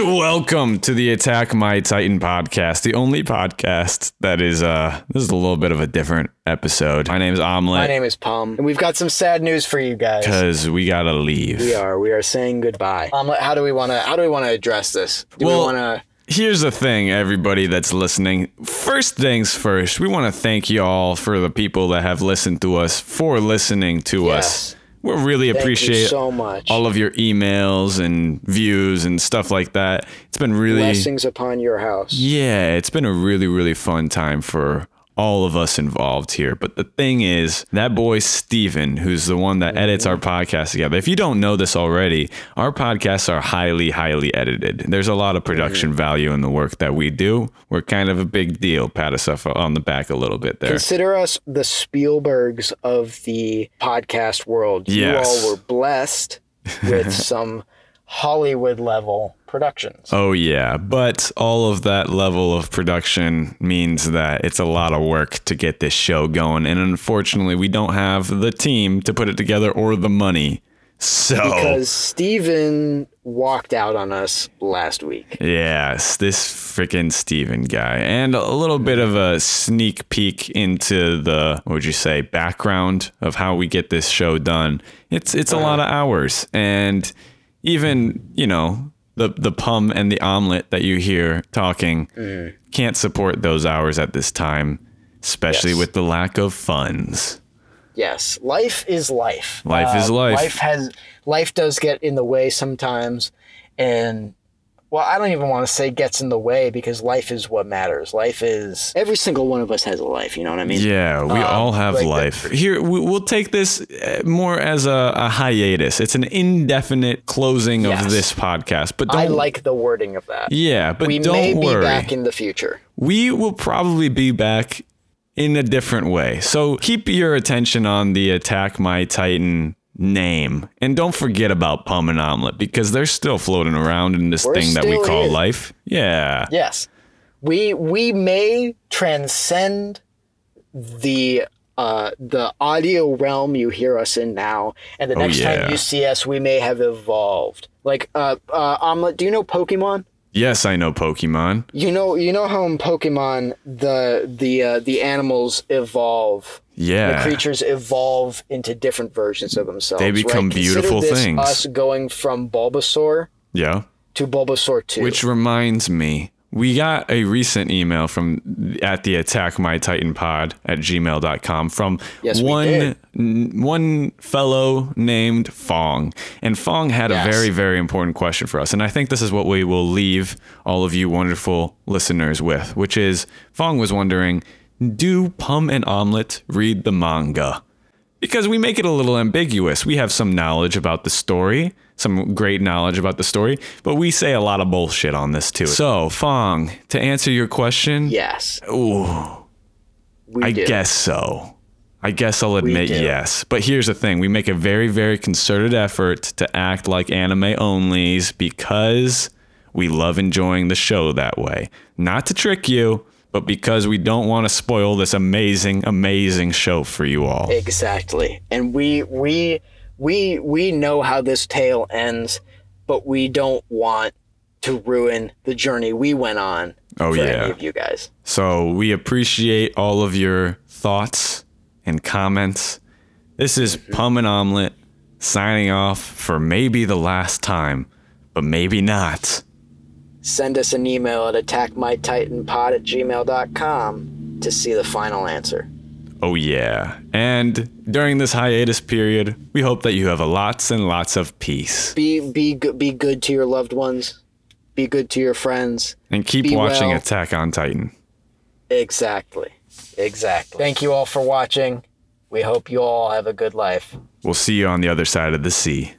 And welcome to the Attack My Titan podcast, the only podcast that is uh this is a little bit of a different episode. My name is Omlette. My name is Pum, and we've got some sad news for you guys. because we gotta leave. We are we are saying goodbye. Omlette, how do we want to how do we want to address this? Do Well- we want to? Here's the thing, everybody that's listening. First things first, we want to thank you all for the people that have listened to us, for listening to Yes. us. We really Thank appreciate so much. all of your emails and views and stuff like that. It's been really Blessings upon your house. Yeah, it's been a really, really fun time for all of us involved here. But the thing is, that boy Steven, who's the one that edits our podcast together, if you don't know this already, our podcasts are highly, highly edited. There's a lot of production value in the work that we do. We're kind of a big deal. Pat us on the back a little bit there. Consider us the Spielbergs of the podcast world. Yes. You all were blessed with some Hollywood level productions. Oh, yeah. But all of that level of production means that it's a lot of work to get this show going. And unfortunately, we don't have the team to put it together or the money. So, Because Steven walked out on us last week. yes, this freaking Steven guy. And a little bit of a sneak peek into the, what would you say, background of how we get this show done. It's, it's a uh-huh. lot of hours. And even, you know, the, the pum and the omelet that you hear talking can't support those hours at this time, especially Yes. with the lack of funds. Yes, life is life. Uh, Life is life. Life has life does get in the way sometimes, and well, I don't even want to say gets in the way because life is what matters. Life is every single one of us has a life. You know what I mean? Yeah, we all have like the- life. Here, we- we'll take this uh, more as a, a hiatus. It's an indefinite closing Yes. of this podcast. But don't, I like the wording of that. yeah, but we don't may worry. be back in the future. we will probably be back in a different way. So keep your attention on the Attack My Titan name. And don't forget about Pum and Omlette because they're still floating around in this We're thing that we call here. life. Yeah. Yes, we we may transcend the. Uh, the audio realm you hear us in now, and the Oh, next yeah. time you see us, we may have evolved. Like, uh, uh, Omlette, do you know Pokemon? Yes, I know Pokemon. You know, you know how in Pokemon the the uh, the animals evolve, the creatures evolve into different versions of themselves. They become right? Consider beautiful this things. Us going from Bulbasaur Yeah. to Bulbasaur two. Which reminds me, we got a recent email from at the attack my titan pod at gmail.com from Yes, one n- one fellow named Fong. And Fong had Yes. a very, very important question for us. And I think this is what we will leave all of you wonderful listeners with, which is Fong was wondering, do Pum and Omlette read the manga? because we make it a little ambiguous. We have some knowledge about the story, some great knowledge about the story, but we say a lot of bullshit on this too. So, Fong, to answer your question, yes, ooh, we I do. guess so. I guess I'll admit yes. But here's the thing we make a very, very concerted effort to act like anime onlys because we love enjoying the show that way. Not to trick you, but because we don't want to spoil this amazing, amazing show for you all. exactly. And we we we we know how this tale ends, but we don't want to ruin the journey we went on Oh, for yeah. any of you guys. So we appreciate all of your thoughts and comments. This is mm-hmm. Pum and Omlette signing off for maybe the last time, but maybe not. Send us an email at attackmytitanpod at gmail.com to see the final answer. Oh, yeah. And during this hiatus period, we hope that you have a lots and lots of peace. Be be good be good to your loved ones. Be good to your friends. And keep Be watching well. Attack on Titan. Exactly. Exactly. Thank you all for watching. We hope you all have a good life. We'll see you on the other side of the sea.